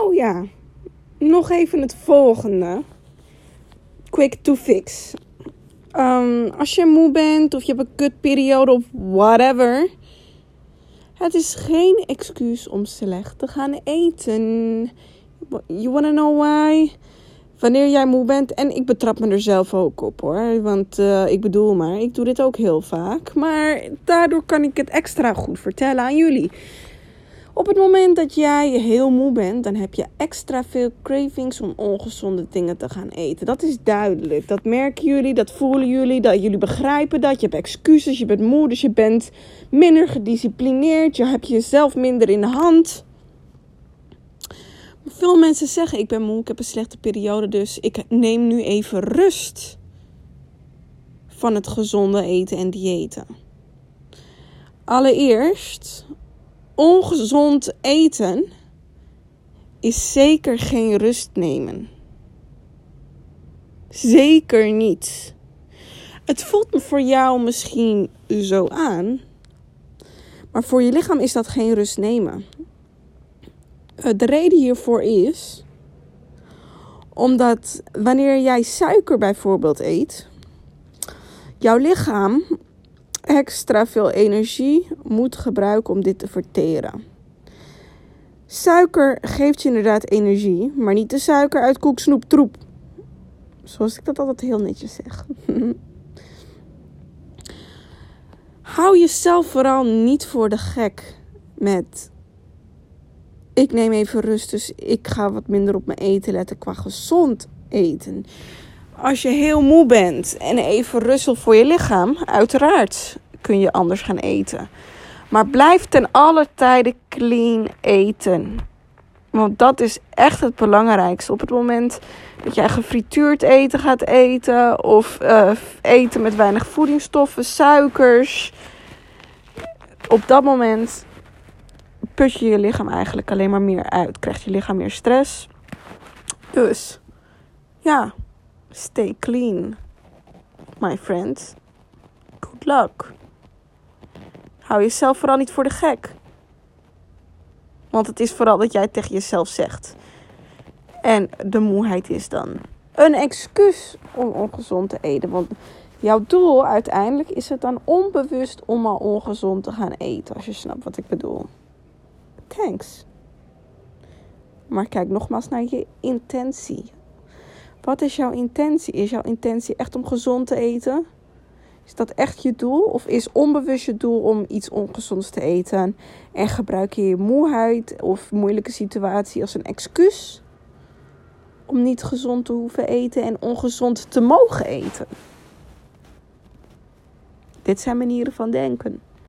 Oh ja, nog even het volgende. Quick to fix. Um, als je moe bent of je hebt een kutperiode of whatever. Het is geen excuus om slecht te gaan eten. You wanna know why? Wanneer jij moe bent, en ik betrap me er zelf ook op hoor. Want uh, ik bedoel maar, ik doe dit ook heel vaak. Maar daardoor kan ik het extra goed vertellen aan jullie. Op het moment dat jij heel moe bent, dan heb je extra veel cravings om ongezonde dingen te gaan eten. Dat is duidelijk. Dat merken jullie, dat voelen jullie, dat jullie begrijpen dat. Je hebt excuses, je bent moe, dus je bent minder gedisciplineerd. Je hebt jezelf minder in de hand. Veel mensen zeggen: Ik ben moe, ik heb een slechte periode, dus ik neem nu even rust van het gezonde eten en diëten. Allereerst ongezond eten is zeker geen rust nemen. Zeker niet. Het voelt voor jou misschien zo aan, maar voor je lichaam is dat geen rust nemen. Eh, de reden hiervoor is omdat wanneer jij suiker bijvoorbeeld eet, jouw lichaam extra veel energie moet gebruiken om dit te verteren. Suiker geeft je inderdaad energie, maar niet de suiker uit koek, snoep, troep. Zoals ik dat altijd heel netjes zeg. Hou jezelf vooral niet voor de gek met. Ik neem even rust, dus ik ga wat minder op mijn eten letten qua gezond eten. Als je heel moe bent en even rust voor je lichaam, uiteraard kun je anders gaan eten. Maar blijf ten alle tijde clean eten. Want dat is echt het belangrijkste. Op het moment dat jij gefrituurd eten gaat eten, of uh, eten met weinig voedingsstoffen, suikers. Op dat moment put je je lichaam eigenlijk alleen maar meer uit. Krijgt je lichaam meer stress. Dus ja, stay clean, my friend. Good luck. Hou jezelf vooral niet voor de gek. Want het is vooral dat jij tegen jezelf zegt. En de moeheid is dan een excuus om ongezond te eten. Want jouw doel uiteindelijk is het dan onbewust om al ongezond te gaan eten. Als je snapt wat ik bedoel. Thanks. Maar kijk nogmaals naar je intentie. Wat is jouw intentie? Is jouw intentie echt om gezond te eten? Is dat echt je doel? Of is onbewust je doel om iets ongezonds te eten? En gebruik je je moeheid of moeilijke situatie als een excuus om niet gezond te hoeven eten en ongezond te mogen eten? Dit zijn manieren van denken.